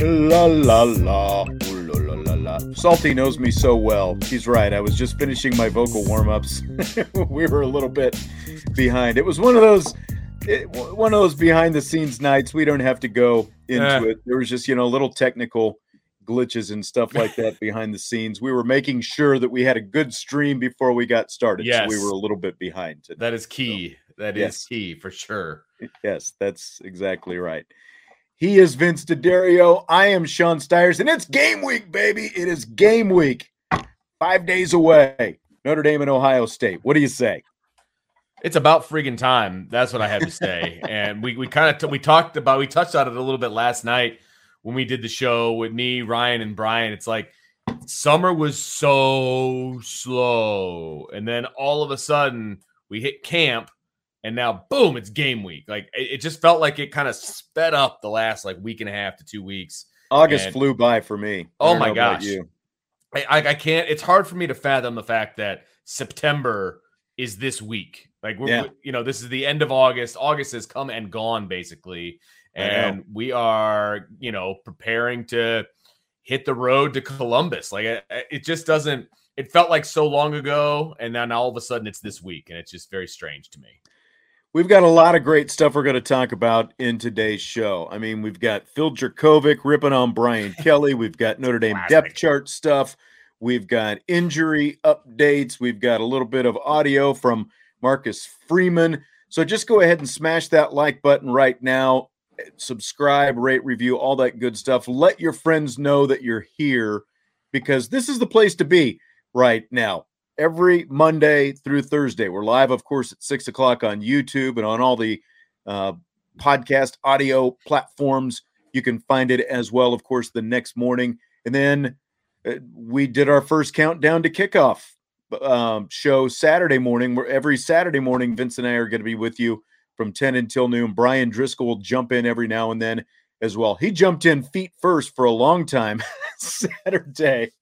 La la la. Ooh, la la la la. Salty knows me so well. He's right. I was just finishing my vocal warm ups. we were a little bit behind. It was one of those. It, one of those behind the scenes nights. We don't have to go into it. There was just you know little technical glitches and stuff like that behind the scenes. We were making sure that we had a good stream before we got started. So we were a little bit behind today. That is key. That is Yes. key for sure. Yes, that's exactly right. He is Vince D'Addario. I am Sean Stiers, and it's game week, baby. It is game week. Five days away. Notre Dame and Ohio State. What do you say? It's about friggin' time. That's what I have to say. and we we kind of t- we talked about we touched on it a little bit last night when we did the show with me, Ryan, and Brian. It's like summer was so slow, and then all of a sudden we hit camp, and now boom, it's game week. Like it, it just felt like it kind of sped up the last like week and a half to two weeks. August And- flew by for me. Oh my gosh. I, I I can't. It's hard for me to fathom the fact that September is this week. Like we're, Yeah. we- you know, this is the end of August. August has come and gone basically, and we are, you know, preparing to hit the road to Columbus. Like it, it just doesn't. It felt like so long ago, and then all of a sudden it's this week, and it's just very strange to me. We've got a lot of great stuff we're going to talk about in today's show. I mean, we've got Phil Jurkovec ripping on Brian Kelly. We've got Notre Dame Classic. depth chart stuff. We've got injury updates. We've got a little bit of audio from Marcus Freeman. So just go ahead and smash that like button right now. Subscribe, rate, review, all that good stuff. Let your friends know that you're here because this is the place to be right now every Monday through Thursday. We're live, of course, at six o'clock on YouTube and on all the uh, podcast audio platforms. You can find it as well, of course, the next morning. And then uh, we did our first countdown to kickoff um, show Saturday morning. Where every Saturday morning, Vince and I are going to be with you from 10 until noon. Bryan Driskell will jump in every now and then as well. He jumped in feet first for a long time Saturday.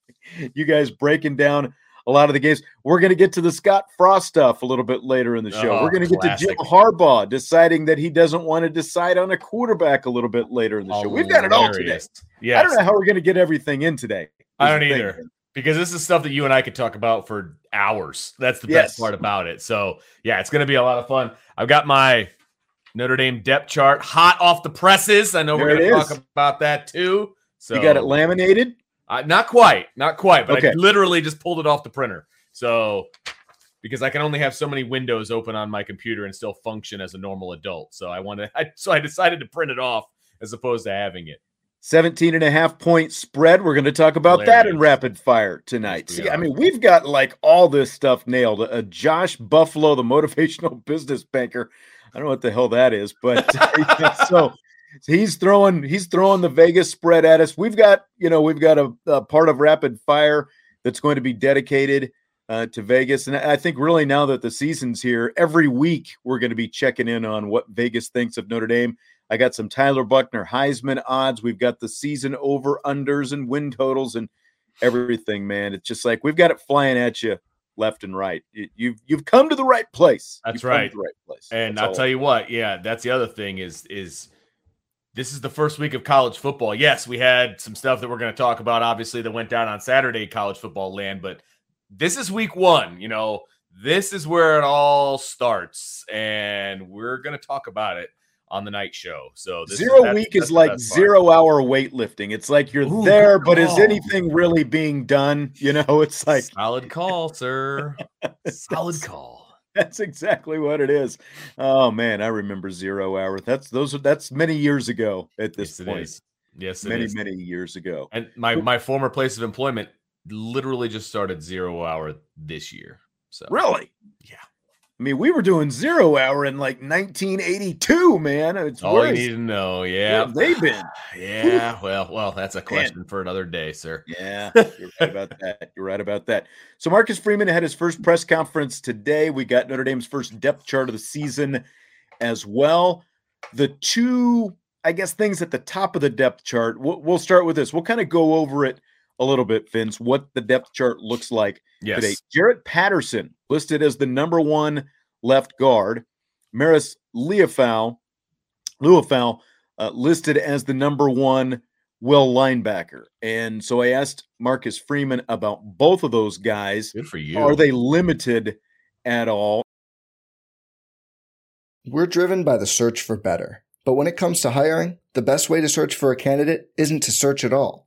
You guys breaking down a lot of the games. We're going to get to the Scott Frost stuff a little bit later in the show. Oh, We're going to get to Jim. Harbaugh deciding that he doesn't want to decide on a quarterback a little bit later in the show. We've got it all today. Hilarious. I don't know how we're going to get everything in today. I don't the thing. either. because this is stuff that you and I could talk about for hours. That's the Yes. best part about it. So yeah, it's going to be a lot of fun. I've got my Notre Dame depth chart hot off the presses. I know we're going to talk about that too. So You got it laminated? Uh, not quite, not quite, but Okay. I literally just pulled it off the printer. So because I can only have so many windows open on my computer and still function as a normal adult. So I wanted, I, so I decided to print it off as opposed to having it. 17 and a half point spread. We're going to talk about that in rapid fire tonight. See, I mean, we've got like all this stuff nailed. Uh, Josh Buffalo, the motivational business banker. I don't know what the hell that is, but so he's throwing he's throwing the Vegas spread at us. We've got you know we've got a, a part of rapid fire that's going to be dedicated uh, to Vegas, and I think really now that the season's here, every week we're going to be checking in on what Vegas thinks of Notre Dame. I got some Tyler Buchner Heisman odds. We've got the season over unders and win totals and everything, man. It's just like we've got it flying at you left and right. You, you've you've come to the right place. That's right. right place. And That's I'll tell you what, yeah, that's the other thing is is this is the first week of college football. Yes, we had some stuff that we're going to talk about, obviously, that went down on Saturday, college football land, but this is week one. You know, this is where it all starts, and we're going to talk about it on the night show. So zero is, week is like zero hour weightlifting. It's like you're Ooh, there, but is anything really being done? You know, it's like solid call, sir. solid call. That's exactly what it is. Oh man, I remember zero hour. That's those. Are, That's many years ago at this yes, point. Yes, many is. many years ago. And my my former place of employment literally just started zero hour this year. So really, yeah. I mean, we were doing zero hour in like 1982, man. It's all worse. you need to know. Yeah, they've been. Yeah, well, well, that's a question man. for another day, sir. Yeah, you're right about that. You're right about that. So Marcus Freeman had his first press conference today. We got Notre Dame's first depth chart of the season as well. The two, I guess, things at the top of the depth chart. We'll, we'll start with this. We'll kind of go over it a little bit, Vince, what the depth chart looks like yes. today. Jarrett Patterson listed as the number one left guard. Marist Liufau, Liufau uh, listed as the number one will linebacker. And so I asked Marcus Freeman about both of those guys. Good for you. Are they limited at all? We're driven by the search for better. But when it comes to hiring, the best way to search for a candidate isn't to search at all.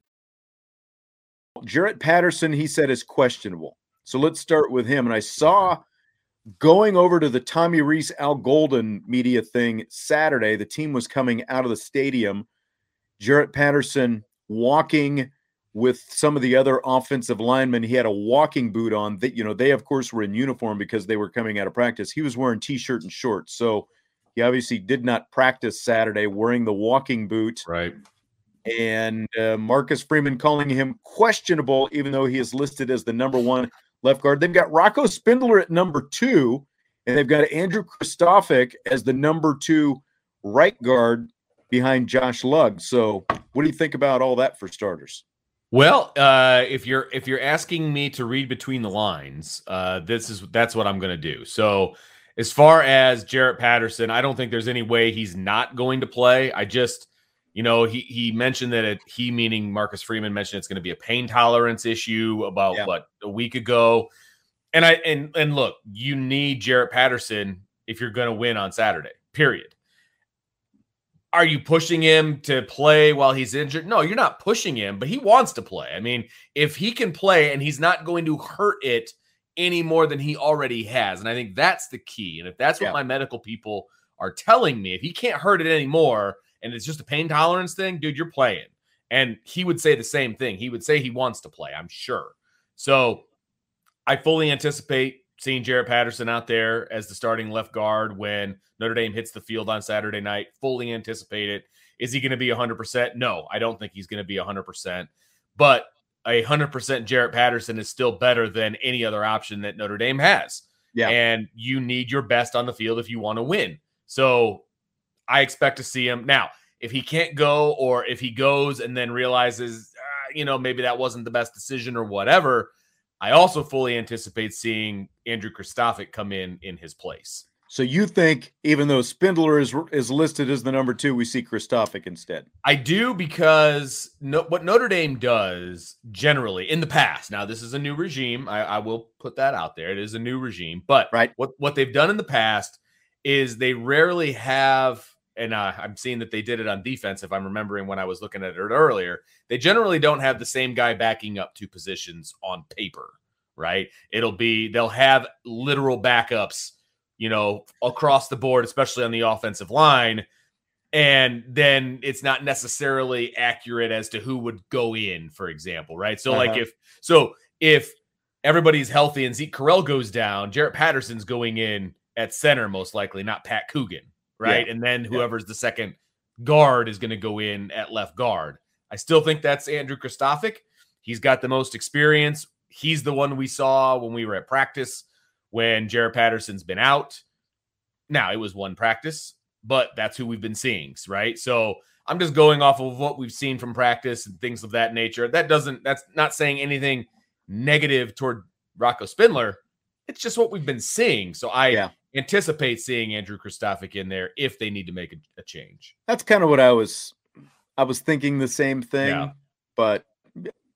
Jarrett Patterson, he said, is questionable. So let's start with him. And I saw going over to the Tommy Rees Al Golden media thing Saturday, the team was coming out of the stadium. Jarrett Patterson walking with some of the other offensive linemen. He had a walking boot on that, you know, they of course were in uniform because they were coming out of practice. He was wearing t-shirt and shorts. So he obviously did not practice Saturday wearing the walking boot. Right and uh, Marcus Freeman calling him questionable, even though he is listed as the number one left guard. They've got Rocco Spindler at number two, and they've got Andrew Kristofic as the number two right guard behind Josh Lugg. So, what do you think about all that for starters? Well, uh, if you're if you're asking me to read between the lines, uh, this is that's what I'm going to do. So, as far as Jarrett Patterson, I don't think there's any way he's not going to play. I just you know, he he mentioned that it, he meaning Marcus Freeman mentioned it's going to be a pain tolerance issue about yeah. what a week ago. And I and and look, you need Jarrett Patterson if you're going to win on Saturday. Period. Are you pushing him to play while he's injured? No, you're not pushing him, but he wants to play. I mean, if he can play and he's not going to hurt it any more than he already has, and I think that's the key. And if that's what yeah. my medical people are telling me, if he can't hurt it anymore, and it's just a pain tolerance thing, dude, you're playing. And he would say the same thing. He would say he wants to play, I'm sure. So I fully anticipate seeing Jarrett Patterson out there as the starting left guard when Notre Dame hits the field on Saturday night. Fully anticipate it. Is he going to be 100%? No, I don't think he's going to be 100%. But a 100% Jarrett Patterson is still better than any other option that Notre Dame has. Yeah. And you need your best on the field if you want to win. So I expect to see him. Now, if he can't go or if he goes and then realizes, uh, you know, maybe that wasn't the best decision or whatever, I also fully anticipate seeing Andrew Kristofic come in in his place. So you think even though Spindler is is listed as the number two, we see Kristofic instead? I do because no, what Notre Dame does generally in the past. Now this is a new regime. I, I will put that out there. It is a new regime, but right. what what they've done in the past is they rarely have and uh, I'm seeing that they did it on defense. If I'm remembering when I was looking at it earlier, they generally don't have the same guy backing up two positions on paper, right? It'll be they'll have literal backups, you know, across the board, especially on the offensive line. and then it's not necessarily accurate as to who would go in, for example, right? So, uh-huh. like if so, if everybody's healthy and Zeke Correll goes down, Jarrett Patterson's going in at center most likely, not Pat Coogan, right? Yeah. And then whoever's yeah. the second guard is going to go in at left guard. I still think that's Andrew Kristofic. He's got the most experience. He's the one we saw when we were at practice when Jarrett Patterson's been out. Now it was one practice, but that's who we've been seeing, right? So I'm just going off of what we've seen from practice and things of that nature. That doesn't, that's not saying anything negative toward Rocco Spindler. It's just what we've been seeing. So I yeah. Anticipate seeing Andrew Kristofic in there if they need to make a, a change. That's kind of what I was, I was thinking the same thing, yeah. but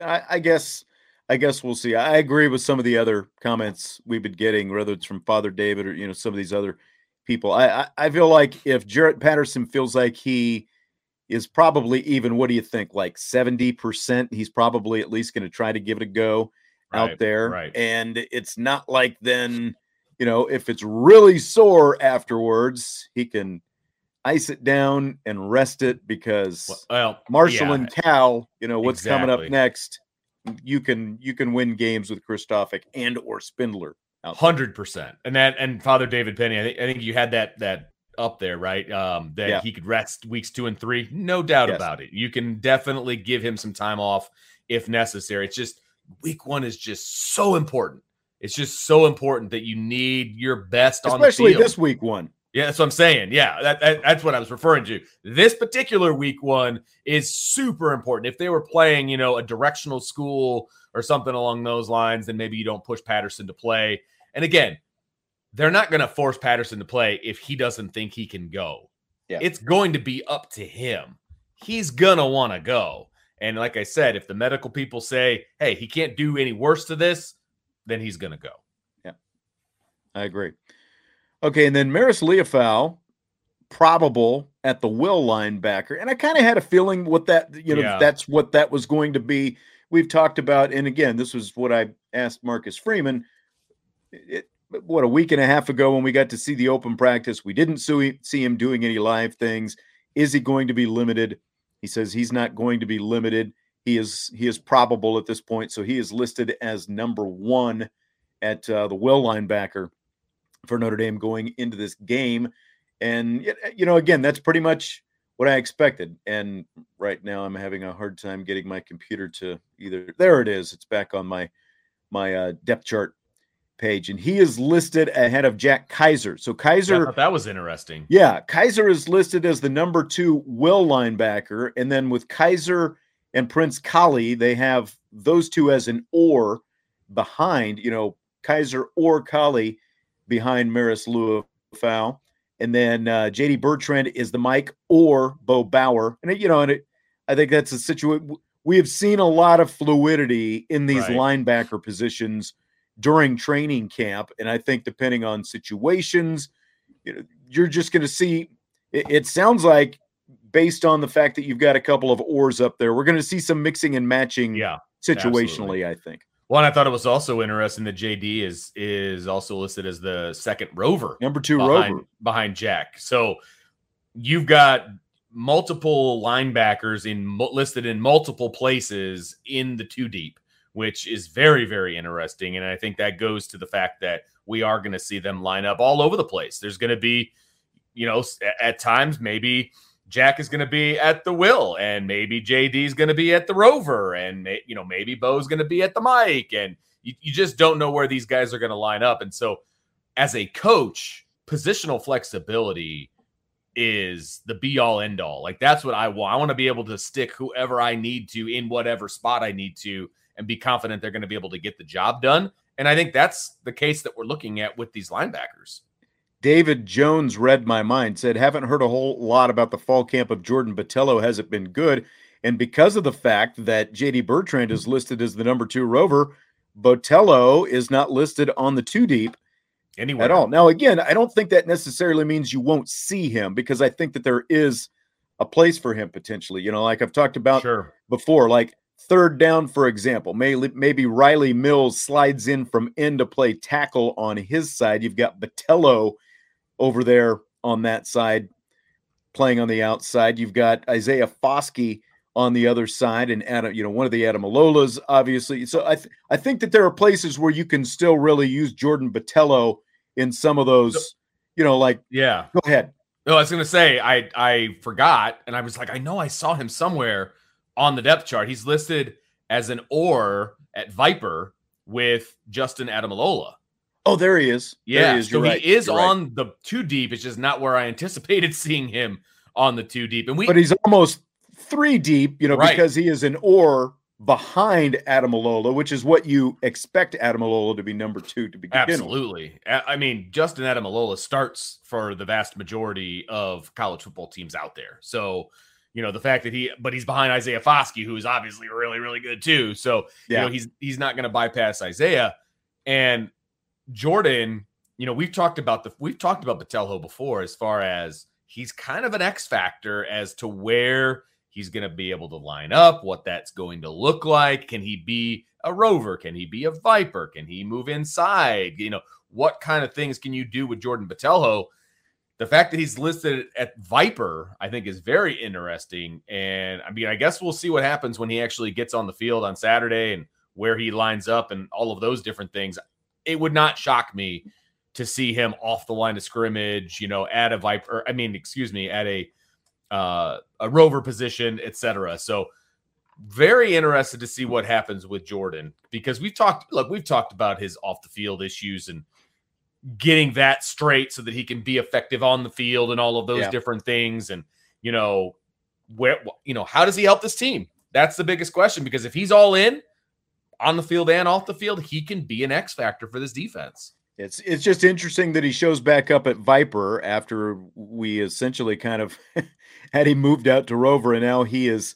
I, I guess I guess we'll see. I agree with some of the other comments we've been getting, whether it's from Father David or you know some of these other people. I, I, I feel like if Jarrett Patterson feels like he is probably even, what do you think, like seventy percent? He's probably at least going to try to give it a go right, out there, right? And it's not like then, you know, if it's really sore afterwards, he can ice it down and rest it because well, Marshall yeah, and Cal, you know, what's exactly. coming up next you can you can win games with Kristofic and or Spindler. Hundred percent, and that and Father David Penny. I think I think you had that that up there, right? Um, that yeah. he could rest weeks two and three, no doubt yes. about it. You can definitely give him some time off if necessary. It's just week one is just so important. It's just so important that you need your best on the team. especially this week one. Yeah, that's what I'm saying. Yeah, that, that, that's what I was referring to. This particular week one is super important. If they were playing, you know, a directional school or something along those lines, then maybe you don't push Patterson to play. And again, they're not going to force Patterson to play if he doesn't think he can go. Yeah. It's going to be up to him. He's going to want to go. And like I said, if the medical people say, hey, he can't do any worse to this, then he's going to go. Yeah, I agree. Okay, and then Marist Liufau, probable at the will linebacker. And I kind of had a feeling what that, you know, yeah. that's what that was going to be. We've talked about, and again, this was what I asked Marcus Freeman. It, what a week and a half ago when we got to see the open practice, we didn't see him doing any live things. Is he going to be limited? He says he's not going to be limited. He is he is probable at this point, so he is listed as number one at uh, the will linebacker for Notre Dame going into this game. And, you know, again, that's pretty much what I expected. And right now I'm having a hard time getting my computer to either. There it is. It's back on my my uh, depth chart page, and he is listed ahead of Jack Kiser. So Kiser, yeah, that was interesting. Yeah, Kiser is listed as the number two will linebacker, and then with Kiser and Prince Kollie, they have those two as an or behind. You know, Kiser or Kollie behind Marist Liufau. And then uh, JD Bertrand is the Mike or Bo Bauer. And, it, you know, and it, I think that's a situation. We have seen a lot of fluidity in these right. linebacker positions during training camp. And I think depending on situations, you know, you're just going to see it, it sounds like based on the fact that you've got a couple of oars up there, we're going to see some mixing and matching yeah, situationally, absolutely. I think. One, I thought it was also interesting that JD is is also listed as the second rover, number two behind, rover behind Jack. So you've got multiple linebackers in listed in multiple places in the two deep, which is very very interesting. And I think that goes to the fact that we are going to see them line up all over the place. There's going to be, you know, at times maybe Jack is going to be at the Will, and maybe JD is going to be at the Rover, and you know maybe Bo's going to be at the Mike, and you, you just don't know where these guys are going to line up. And so, as a coach, positional flexibility is the be all end all. Like that's what I want. I want to be able to stick whoever I need to in whatever spot I need to, and be confident they're going to be able to get the job done. And I think that's the case that we're looking at with these linebackers. David Jones read my mind, said, Haven't heard a whole lot about the fall camp of Jordan Botelho. Has it been good? And because of the fact that JD Bertrand is listed as the number two rover, Botelho is not listed on the two deep anywhere at all. Now, again, I don't think that necessarily means you won't see him because I think that there is a place for him potentially. You know, like I've talked about sure. before, like third down, for example, maybe, maybe Riley Mills slides in from end to play tackle on his side. You've got Botelho over there on that side. playing on the outside. You've got Isaiah Foskey on the other side, and Adam, you know, one of the Ademilolas, obviously. So I th- I think that there are places where you can still really use Jordan Botelho in some of those, you know, like yeah. Go ahead. No, I was gonna say I I forgot, and I was like, I know I saw him somewhere on the depth chart. He's listed as an or at Viper with Justin Ademilola. Oh, there he is. Yeah, he is. so right. he is You're on right. the two deep. It's just not where I anticipated seeing him on the two deep. And we, but he's almost three deep, you know, Right. because he is an or behind Ademilola, which is what you expect Ademilola to be number two to begin with. absolutely. A- I mean, Justin Ademilola starts for the vast majority of college football teams out there. So, you know, the fact that he, but he's behind Isaiah Foskey, who is obviously really, really good too. So, Yeah. you know, he's he's not going to bypass Isaiah and Jordan. You know, we've talked about the we've talked about Botelho before as far as he's kind of an X factor as to where he's going to be able to line up, what that's going to look like. Can he be a rover? Can he be a viper? Can he move inside? You know, what kind of things can you do with Jordan Botelho? The fact that he's listed at Viper, I think, is very interesting. And I mean, I guess we'll see what happens when he actually gets on the field on Saturday and where he lines up and all of those different things. It would not shock me to see him off the line of scrimmage, you know, at a Viper, I mean, excuse me, at a uh, a rover position, etc. So very interested to see what happens with Jordan because we've talked look, we've talked about his off the field issues and getting that straight so that he can be effective on the field and all of those Yeah. different things and you know where you know how does he help this team that's the biggest question because if he's all in on the field and off the field he can be an x factor for this defense It's it's just interesting that he shows back up at Viper after we essentially kind of had him moved out to Rover, and now he is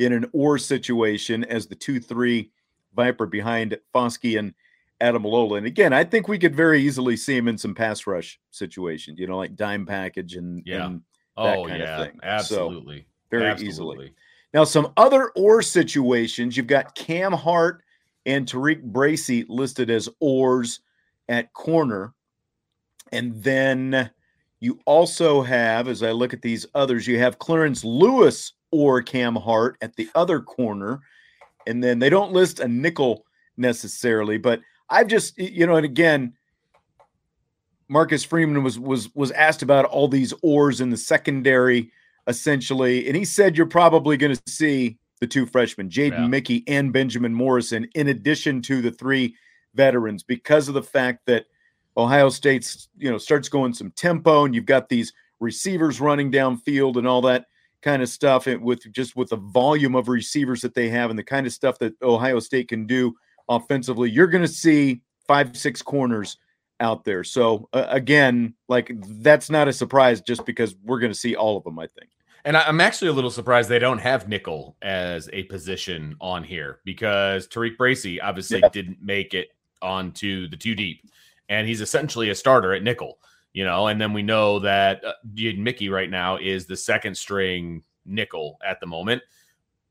in an or situation as the two three Viper behind Foskey and Ademilola. And again, I think we could very easily see him in some pass rush situations, you know, like dime package and, Yeah. and oh, that oh kind of yeah thing. So, absolutely very Absolutely. easily. Now, some other or situations you've got Cam Hart and Tariq Bracy listed as ors at corner. And then you also have, as I look at these others, you have Clarence Lewis or Cam Hart at the other corner. And then they don't list a nickel necessarily, but I've just, you know, and again, Marcus Freeman was was was asked about all these ors in the secondary, essentially, and he said you're probably going to see the two freshmen, Jaden Yeah. Mickey and Benjamin Morrison, in addition to the three veterans, because of the fact that Ohio State's you know starts going some tempo, and you've got these receivers running downfield and all that kind of stuff, and with just with the volume of receivers that they have and the kind of stuff that Ohio State can do offensively, you're going to see five six corners out there. So uh, again, like that's not a surprise just because we're going to see all of them. I think. And I- I'm actually a little surprised they don't have nickel as a position on here because Tariq Bracy obviously Yeah. didn't make it onto the two deep, and he's essentially a starter at nickel, you know. And then we know that uh, Mickey right now is the second string nickel at the moment.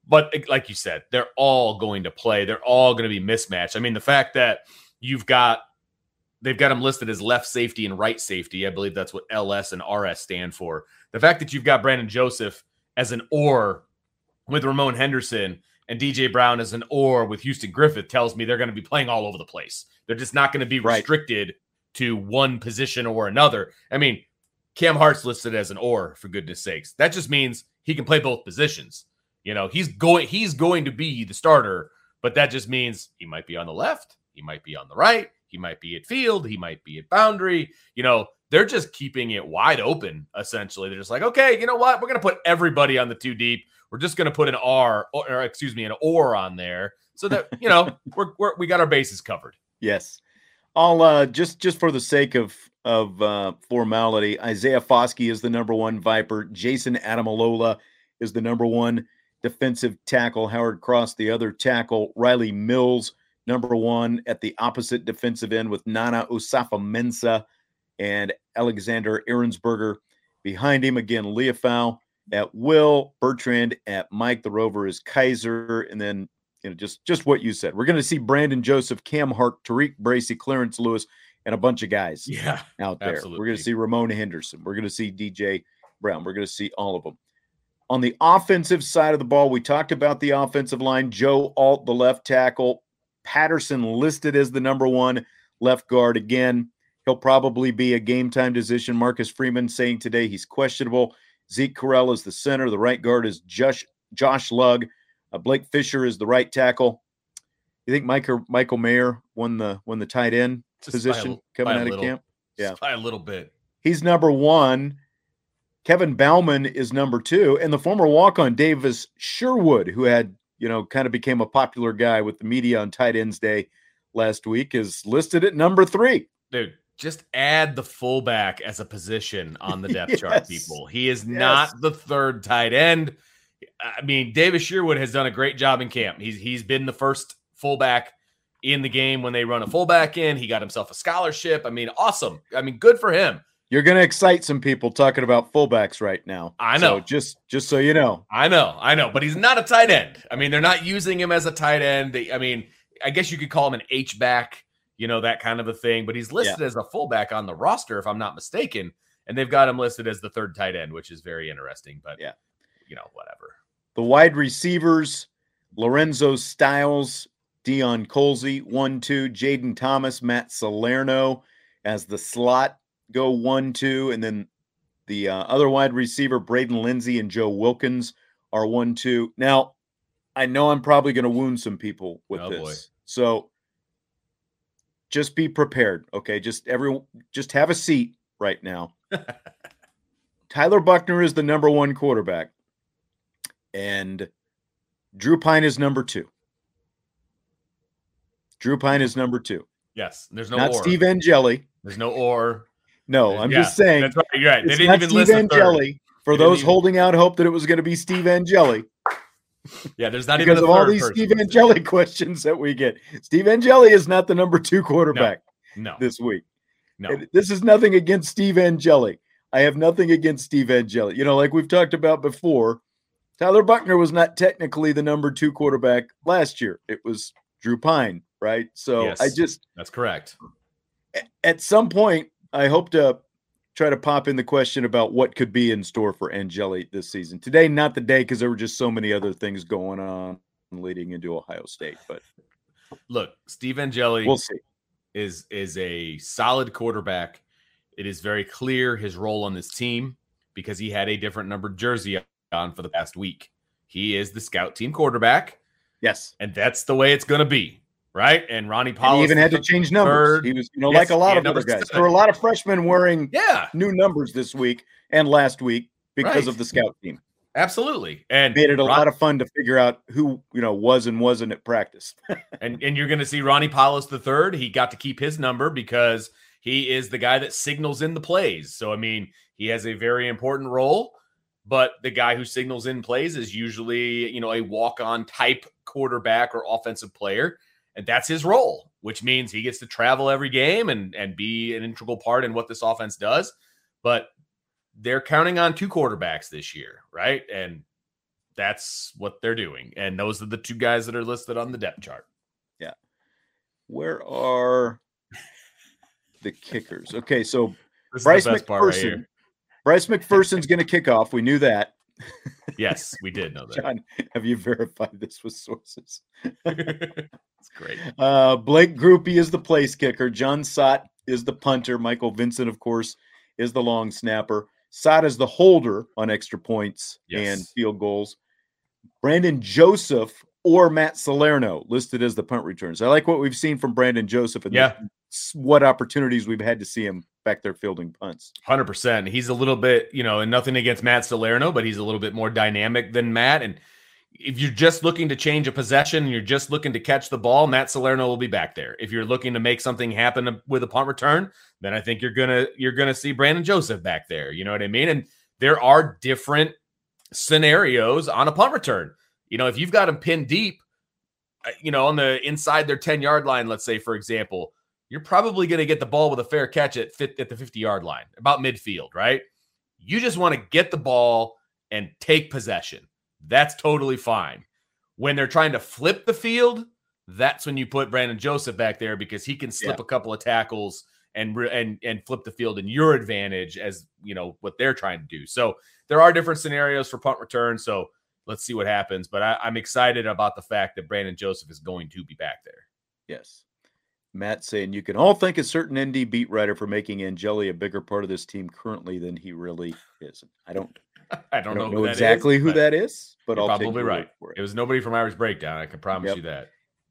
But like you said, they're all going to play. They're all going to be mismatched. I mean, the fact that you've got they've got them listed as left safety and right safety. I believe that's what LS and RS stand for. The fact that you've got Brandon Joseph as an or with Ramon Henderson and DJ Brown as an or with Houston Griffith tells me they're going to be playing all over the place. They're just not going to be Right. restricted to one position or another. I mean, Cam Hart's listed as an or for goodness sakes. That just means he can play both positions. You know, he's going he's going to be the starter, but that just means he might be on the left, he might be on the right, he might be at field, he might be at boundary. You know, they're just keeping it wide open essentially. They're just like, "Okay, you know what? We're going to put everybody on the two deep. We're just going to put an R or, or excuse me, an or on there so that, you know, we're, we're we got our bases covered." Yes. I'll uh just just for the sake of of uh formality, Isaiah Foskey is the number one Viper. Jayson Ademilola is the number one defensive tackle. Howard Cross, the other tackle. Riley Mills, number one at the opposite defensive end with Nana Osafo-Mensah and Alexander Ehrensberger behind him. Again, Liufau at Will, Bertrand at Mike. The Rover is Kiser, and then you know, just just what you said. We're going to see Brandon Joseph, Cam Hart, Tariq Bracy, Clarence Lewis, and a bunch of guys Yeah. out there. We're going to see Ramona Henderson. We're going to see DJ Brown. We're going to see all of them. On the offensive side of the ball, we talked about the offensive line. Joe Alt, the left tackle. Patterson listed as the number one left guard. Again, he'll probably be a game time decision. Marcus Freeman saying today he's questionable. Zeke Correll is the center. The right guard is Josh, Josh Lugg. Uh, Blake Fisher is the right tackle. You think Michael Michael Mayer won the won the tight end Just position a- coming out of camp? Yeah. By a little bit. He's number one. Kevin Bauman is number two, and the former walk-on Davis Sherwood, who had you know kind of became a popular guy with the media on tight ends day last week, is listed at number three. Dude, just add the fullback as a position on the depth chart, people. He is Yes. not the third tight end. I mean, Davis Sherwood has done a great job in camp. He's he's been the first fullback in the game when they run a fullback in. He got himself a scholarship. I mean, awesome. I mean, good for him. You're going to excite some people talking about fullbacks right now. I So know. just just so you know, I know, I know, but he's not a tight end. I mean, they're not using him as a tight end. They, I mean, I guess you could call him an H back, you know, that kind of a thing. But he's listed as a fullback on the roster, if I'm not mistaken, and they've got him listed as the third tight end, which is very interesting. But Yeah. you know, whatever. the wide receivers: Lorenzo Styles, Deion Colzie, one two, Jaden Thomas, Matt Salerno as the slot go one two, and then the uh, other wide receiver Braden Lenzy and Joe Wilkins are one two. Now, I know I'm probably going to wound some people with Oh, this, boy. so just be prepared. Okay, just everyone, just have a seat right now. Tyler Buchner is the number one quarterback, and Drew Pyne is number two. Drew Pyne is number two, Yes, there's no not or. Steve Angeli. There's no or. No, I'm Yeah, just saying That's right. You're right. They it's didn't not even Steve list. Angeli. For those even- holding out hope that it was going to be Steve Angeli, Yeah, there's not because even of all these person Steve. Angeli questions that we get, Steve Angeli is not the number two quarterback No, this week. no. And this is nothing against Steve Angeli. I have nothing against Steve Angeli. You know, like we've talked about before, Tyler Buchner was not technically the number two quarterback last year. It was Drew Pyne, right? So I just, That's correct. at some point, I hope to try to pop in the question about what could be in store for Angeli this season. Today, not the day because there were just so many other things going on leading into Ohio State, but Look, Steve Angeli we'll see. is is a solid quarterback. It is very clear his role on this team because he had a different numbered jersey on for the past week. He is the scout team quarterback, Yes. and that's the way it's going to be, right? And Ronnie Paul even had to change numbers. third. He was, you know, Yes, like a lot of other guys. seven. There were a lot of freshmen wearing Yeah, new numbers this week and last week because Right. of the scout team. absolutely. And Made it a Ron- lot of fun to figure out who, you know, was and wasn't at practice. and and you're going to see Ronnie Powlus the third. He got to keep his number because he is the guy that signals in the plays. So I mean, he has a very important role. But the guy who signals in plays is usually you know a walk on type quarterback or offensive player, and that's his role. Which means he gets to travel every game and and be an integral part in what this offense does. But they're counting on two quarterbacks this year, right? And that's what they're doing. And those are the two guys that are listed on the depth chart. Yeah. Where are the kickers? Okay, so This Bryce the best right McFerson. Bryce McFerson's going to kick off. We knew that. Yes, we did know that. John, have you verified this with sources? it's great. Uh, Blake Grupe is the place kicker. Jon Sot is the punter. Michael Vinson, of course, is the long snapper. Sott is the holder on extra points and field goals. Brandon Joseph or Matt Salerno listed as the punt returns. I like what we've seen from Brandon Joseph and Yeah. what opportunities we've had to see him back there fielding punts. Hundred percent. He's a little bit, you know, and nothing against Matt Salerno, but he's a little bit more dynamic than Matt. And if you're just looking to change a possession, and you're just looking to catch the ball, Matt Salerno will be back there. If you're looking to make something happen with a punt return, then I think you're gonna you're gonna see Brandon Joseph back there. You know what I mean? And there are different scenarios on a punt return. You know, if you've got them pinned deep, uh, you know, on the inside their 10 yard line, let's say, for example, you're probably going to get the ball with a fair catch at, fit, at the 50 yard line, about midfield, right? You just want to get the ball and take possession. That's totally fine. When they're trying to flip the field, that's when you put Brandon Joseph back there because he can slip a couple of tackles and and and flip the field in your advantage as you know what they're trying to do. So there are different scenarios for punt return. So let's see what happens. But I, I'm excited about the fact that Brandon Joseph is going to be back there. Yes. Matt saying you can all thank a certain ND beat writer for making Angeli a bigger part of this team currently than he really is. I don't I don't, I don't know, know, exactly who that is, but I'll probably right. for it. It was nobody from Irish Breakdown. I can promise Yep. you that.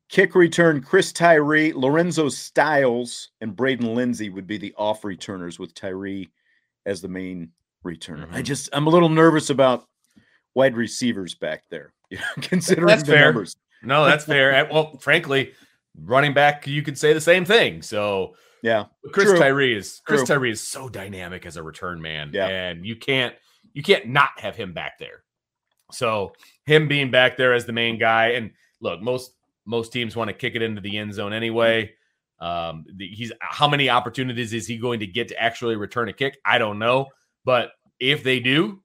Kick return Chris Tyree, Lorenzo Styles, and Braden Lenzy would be the off returners with Tyree as the main returner. I Mhm. just I'm a little nervous about wide receivers back there, you know, considering That's the fair. numbers. No, that's fair. Well, frankly, running back, you could say the same thing. So Yeah. Chris True. Tyree is Chris True. Tyree is so dynamic as a return man, Yeah. and you can't you can't not have him back there. So him being back there as the main guy, and look, most most teams want to kick it into the end zone anyway. Um, he's how many opportunities is he going to get to actually return a kick? I don't know, but if they do,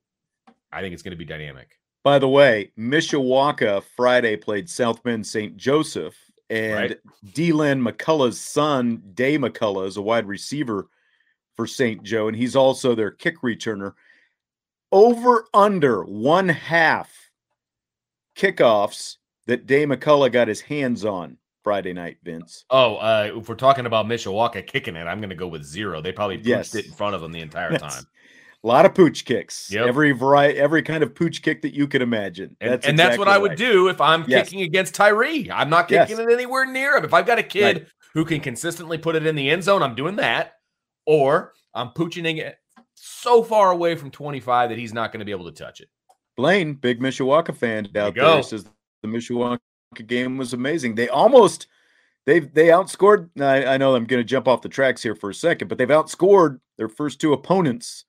I think it's going to be dynamic. By the way, Mishawaka Friday played South Bend St. Joseph, and Right. Deland McCullough's son, Day McCullough, is a wide receiver for St. Joe, and he's also their kick returner. Over under one half kickoffs that Day McCullough got his hands on Friday night, Vince. Oh, uh, if we're talking about Mishawaka kicking it, I'm going to go with zero. They probably pushed Yes. it in front of them the entire Yes. time. A lot of pooch kicks. Yep. Every variety, every kind of pooch kick that you could imagine. And that's, and that's what exactly I would do if I'm Yes. kicking against Tyree. I'm not kicking it anywhere near him. If I've got a kid Right. who can consistently put it in the end zone, I'm doing that. Or I'm pooching it so far away from 25 that he's not going to be able to touch it. Blaine, big Mishawaka fan out go. there, says the Mishawaka game was amazing. They almost they they outscored. I, I know I'm going to jump off the tracks here for a second, but they've outscored their first two opponents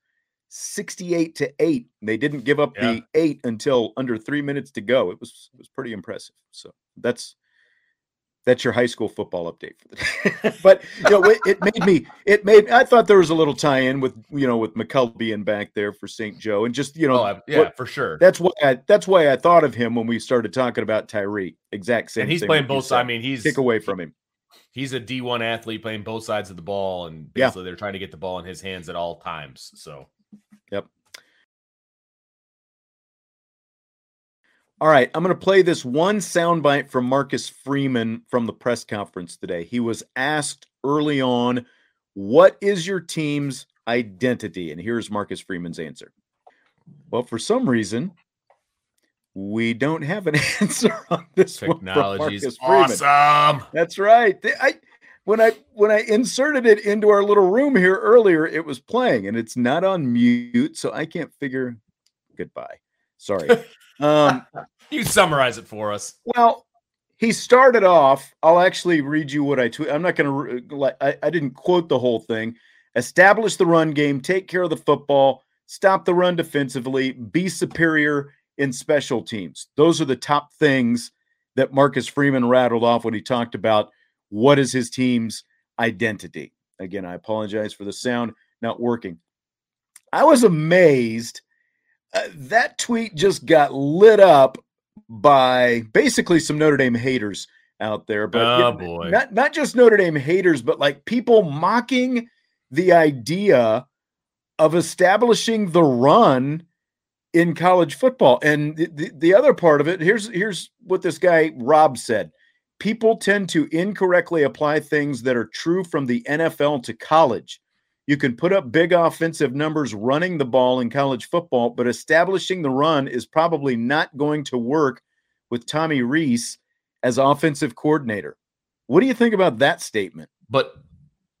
68 to 8. They didn't give up Yeah. the 8 until under 3 minutes to go. It was it was pretty impressive. So, that's that's your high school football update for the day. but you know, it, it made me it made I thought there was a little tie-in with you know with McCullough being back there for St. Joe and just you know Oh, yeah, what- for sure. that's why I, that's why I thought of him when we started talking about Tyree. Exact same. and he's playing both said. sides. I mean, he's Take away from him. he's a D1 athlete playing both sides of the ball, and Yeah. basically they're trying to get the ball in his hands at all times. So All right, I'm going to play this one soundbite from Marcus Freeman from the press conference today. He was asked early on, "What is your team's identity?" And here's Marcus Freeman's answer. Well, for some reason, we don't have an answer on this one. technology is Marcus awesome. That's right. I when I when I inserted it into our little room here earlier, it was playing and it's not on mute, so I can't figure. Goodbye. Sorry. um, You summarize it for us. well, he started off. I'll actually read you what I tweet. I'm not going to. I, I didn't quote the whole thing. Establish the run game. Take care of the football. Stop the run defensively. Be superior in special teams. Those are the top things that Marcus Freeman rattled off when he talked about what is his team's identity. Again, I apologize for the sound not working. I was amazed. Uh, that tweet just got lit up by basically some Notre Dame haters out there, but Oh, you know, boy. not not just Notre Dame haters, but like people mocking the idea of establishing the run in college football. And the, the, the other part of it, here's here's what this guy Rob said. People tend to incorrectly apply things that are true from the NFL to college. You can put up big offensive numbers running the ball in college football, but establishing the run is probably not going to work with Tommy Rees as offensive coordinator. What do you think about that statement? But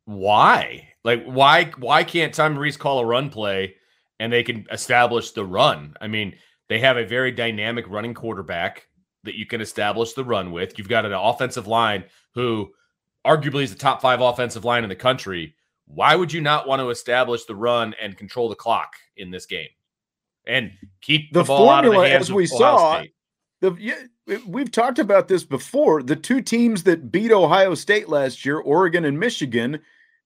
why? Like, why? Why can't Tommy Rees call a run play and they can establish the run? I mean, they have a very dynamic running quarterback that you can establish the run with. You've got an offensive line who arguably is the top five offensive line in the country. Why would you not want to establish the run and control the clock in this game and keep the, The ball out of the formula, hands as we saw, State? The yeah, we've talked about this before. The two teams that beat Ohio State last year, Oregon and Michigan,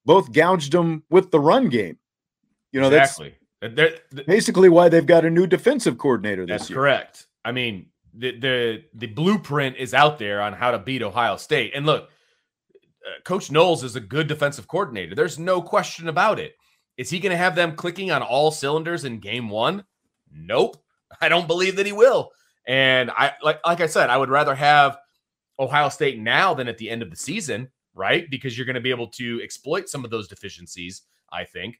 both gouged them with the run game. You know, exactly. They're- that's basically why they've got a new defensive coordinator this That's year. correct. I mean, the the the blueprint is out there on how to beat Ohio State. And look, uh, Coach Knowles is a good defensive coordinator. There's no question about it. Is he going to have them clicking on all cylinders in game one? Nope. I don't believe that he will. And I like like I said, I would rather have Ohio State now than at the end of the season, right? Because you're going to be able to exploit some of those deficiencies. I think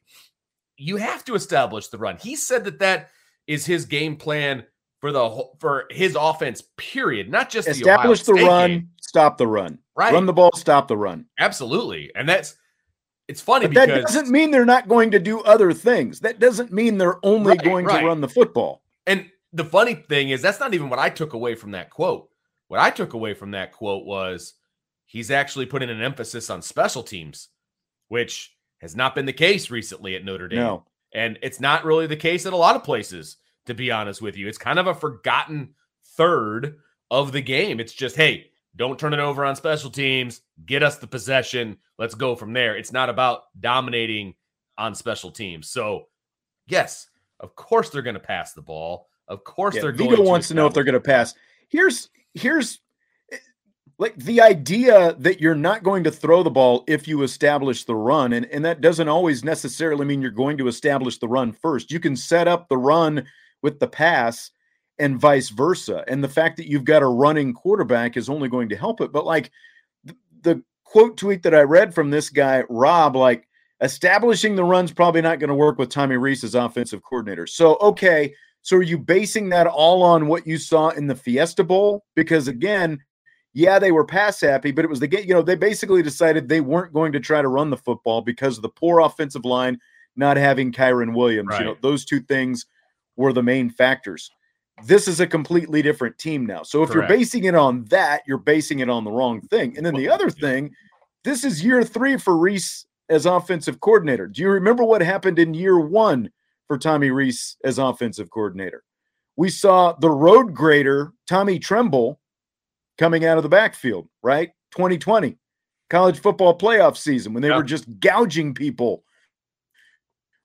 you have to establish the run. He said that that is his game plan for the for his offense. Period. Not just establish the, the run, game. stop the run, right? Run the ball, stop the run. Absolutely, and that's it's funny but that doesn't mean they're not going to do other things. That doesn't mean they're only right, going right. to run the football. And the funny thing is, that's not even what I took away from that quote. What I took away from that quote was he's actually putting an emphasis on special teams, which has not been the case recently at Notre Dame. No. And it's not really the case at a lot of places, to be honest with you. It's kind of a forgotten third of the game. It's just, hey, don't turn it over on special teams. Get us the possession. Let's go from there. It's not about dominating on special teams. So, yes, of course they're going to pass the ball. Of course yeah, they're going. wants to know if they're going to pass. Here's here's eh, like the idea that you're not going to throw the ball if you establish the run, and and that doesn't always necessarily mean you're going to establish the run first. You can set up the run with the pass and vice versa. And the fact that you've got a running quarterback is only going to help it. But like the, the quote tweet that I read from this guy, Rob, like establishing the run's probably not going to work with Tommy Rees as offensive coordinator. So, okay. So are you basing that all on what you saw in the Fiesta Bowl? Because again, yeah, they were pass happy, but it was the game, you know, they basically decided they weren't going to try to run the football because of the poor offensive line not having Kyren Williams. Right. You know, those two things were the main factors. This is a completely different team now. So if Correct. you're basing it on that, you're basing it on the wrong thing. And then the other thing, this is year three for Rees as offensive coordinator. Do you remember what happened in year one for Tommy Rees as offensive coordinator? We saw the road grader, Tommy Tremble, coming out of the backfield, right? 2020, college football playoff season when they were just gouging people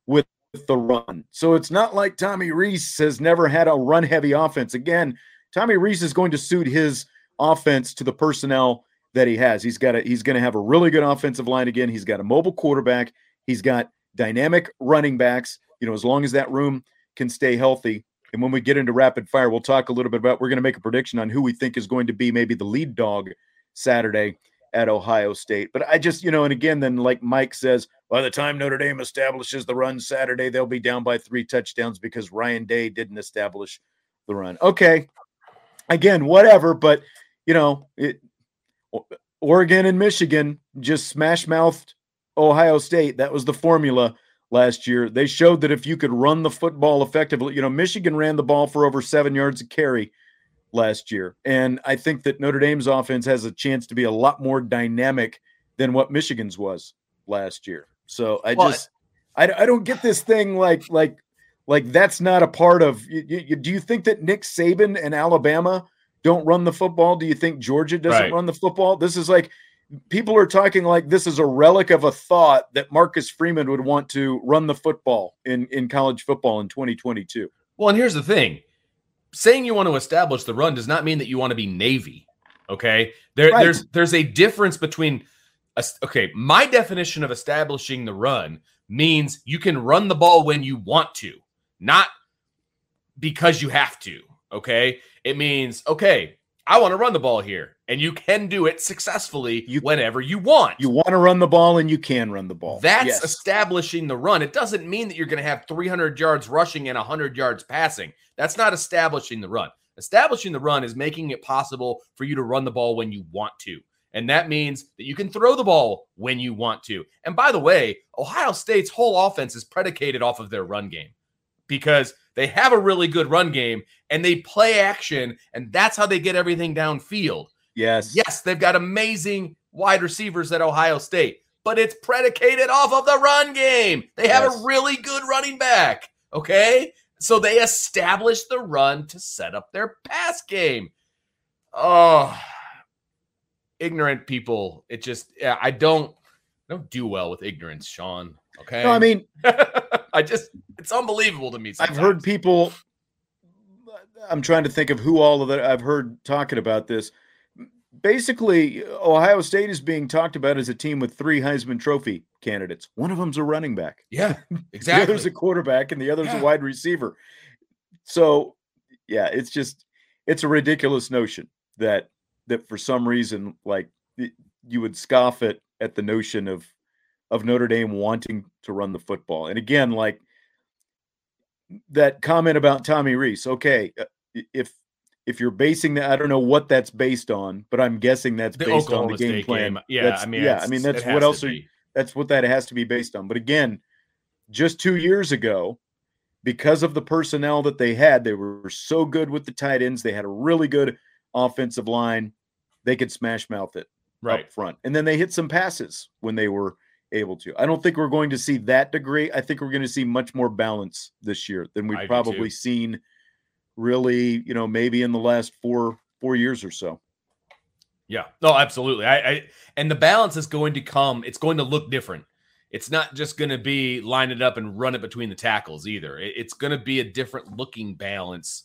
with the run. So it's not like Tommy Rees has never had a run heavy offense. Again, Tommy Rees is going to suit his offense to the personnel that he has. He's got a he's going to have a really good offensive line again. He's got a mobile quarterback. He's got dynamic running backs. You know, as long as that room can stay healthy. And when we get into rapid fire, we'll talk a little bit about we're going to make a prediction on who we think is going to be maybe the lead dog Saturday at Ohio State. But I just, you know, and again, then like Mike says, by the time Notre Dame establishes the run Saturday, they'll be down by three touchdowns because Ryan Day didn't establish the run. Okay. Again, whatever, but you know, it Oregon and Michigan just smash mouthed Ohio State. That was the formula last year. They showed that if you could run the football effectively, you know, Michigan ran the ball for over seven yards a carry last year. And I think that Notre Dame's offense has a chance to be a lot more dynamic than what Michigan's was last year. So I well, just I, I don't get this thing like like like that's not a part of you, you, do you think that Nick Saban and Alabama don't run the football? Do you think Georgia doesn't right. run the football? This is like people are talking like this is a relic of a thought that Marcus Freeman would want to run the football in in college football in 2022. Well, and here's the thing saying you want to establish the run does not mean that you want to be Navy. Okay. There, right. There's there's a difference between okay, my definition of establishing the run means you can run the ball when you want to, not because you have to. Okay. It means, okay, I want to run the ball here, and you can do it successfully you, whenever you want. You want to run the ball, and you can run the ball. That's yes. establishing the run. It doesn't mean that you're going to have 300 yards rushing and 100 yards passing. That's not establishing the run. Establishing the run is making it possible for you to run the ball when you want to. And that means that you can throw the ball when you want to. And by the way, Ohio State's whole offense is predicated off of their run game because they have a really good run game and they play action, and that's how they get everything downfield. Yes. Yes, they've got amazing wide receivers at Ohio State, but it's predicated off of the run game. They have yes. a really good running back. Okay. So they establish the run to set up their pass game. Oh, ignorant people. It just, yeah, I don't, I don't do well with ignorance, Sean. Okay. No, I mean, I just, it's unbelievable to me. Sometimes. I've heard people, I'm trying to think of who all of that I've heard talking about this. basically, Ohio State is being talked about as a team with three Heisman Trophy candidates. One of them's a running back. Yeah, exactly. The other's a quarterback, and the other's Yeah. a wide receiver. So, yeah, it's just it's a ridiculous notion that that for some reason, like y- you would scoff at at the notion of of Notre Dame wanting to run the football. And again, like that comment about Tommy Rees. Okay, uh, if if you're basing that, I don't know what that's based on, but I'm guessing that's the based Oklahoma on the game State plan. game. Yeah, That's- I mean, yeah, I mean that's what else are that's what that has to be based on. But again, just two years ago, because of the personnel that they had, they were so good with the tight ends. They had a really good offensive line. They could smash mouth it right? up front. And then they hit some passes when they were able to. I don't think we're going to see that degree. I think we're going to see much more balance this year than we've do probably seen really, you know, maybe in the last four four years or so. Yeah, no, absolutely. I, I and the balance is going to come. It's going to look different. It's not just going to be line it up and run it between the tackles either. It- it's going to be a different looking balance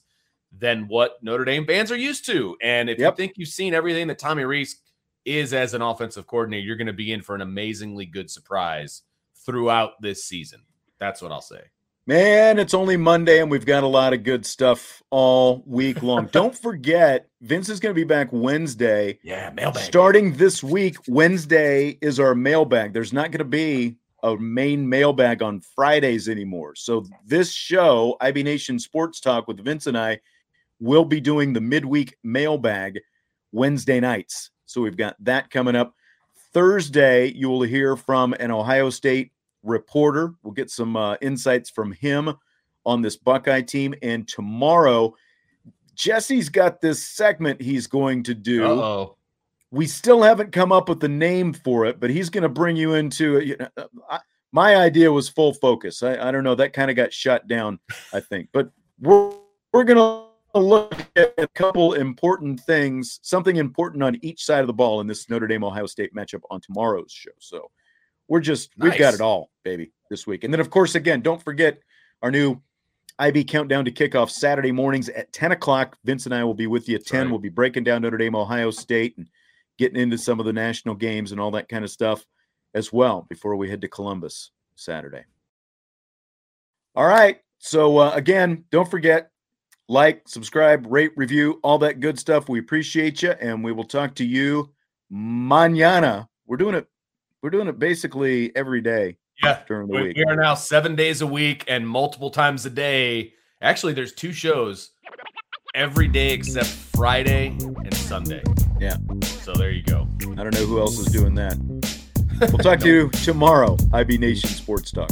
than what Notre Dame fans are used to. And if Yep. you think you've seen everything that Tommy Rees is as an offensive coordinator, you're going to be in for an amazingly good surprise throughout this season. That's what I'll say. Man, it's only Monday and we've got a lot of good stuff all week long. Don't forget, Vince is going to be back Wednesday. Yeah, mailbag. Starting this week, Wednesday is our mailbag. There's not going to be a main mailbag on Fridays anymore. So this show, IB Nation Sports Talk with Vince and I, will be doing the midweek mailbag Wednesday nights. So we've got that coming up. Thursday, you will hear from an Ohio State reporter. We'll get some uh, insights from him on this Buckeye team. And tomorrow, Jesse's got this segment he's going to do. oh. We still haven't come up with the name for it, but he's going to bring you into it. You know, uh, I, my idea was full focus. I, I don't know. That kind of got shut down, I think. But we're we're going to look at a couple important things, something important on each side of the ball in this Notre Dame Ohio State matchup on tomorrow's show. So we're just we've got it all, baby, this week. And then, of course, again, don't forget our new IB countdown to kickoff Saturday mornings at 10 o'clock. Vince and I will be with you at 10. right. We'll be breaking down Notre Dame, Ohio State, and getting into some of the national games and all that kind of stuff as well before we head to Columbus Saturday. All right. So, uh, again, don't forget like, subscribe, rate, review, all that good stuff. We appreciate you, and we will talk to you mañana. We're doing it. We're doing it basically every day Yeah, during the we, week. we are now seven days a week and multiple times a day. Actually, there's two shows every day except Friday and Sunday. Yeah. So there you go. I don't know who else is doing that. We'll talk to you tomorrow. IB Nation Sports Talk.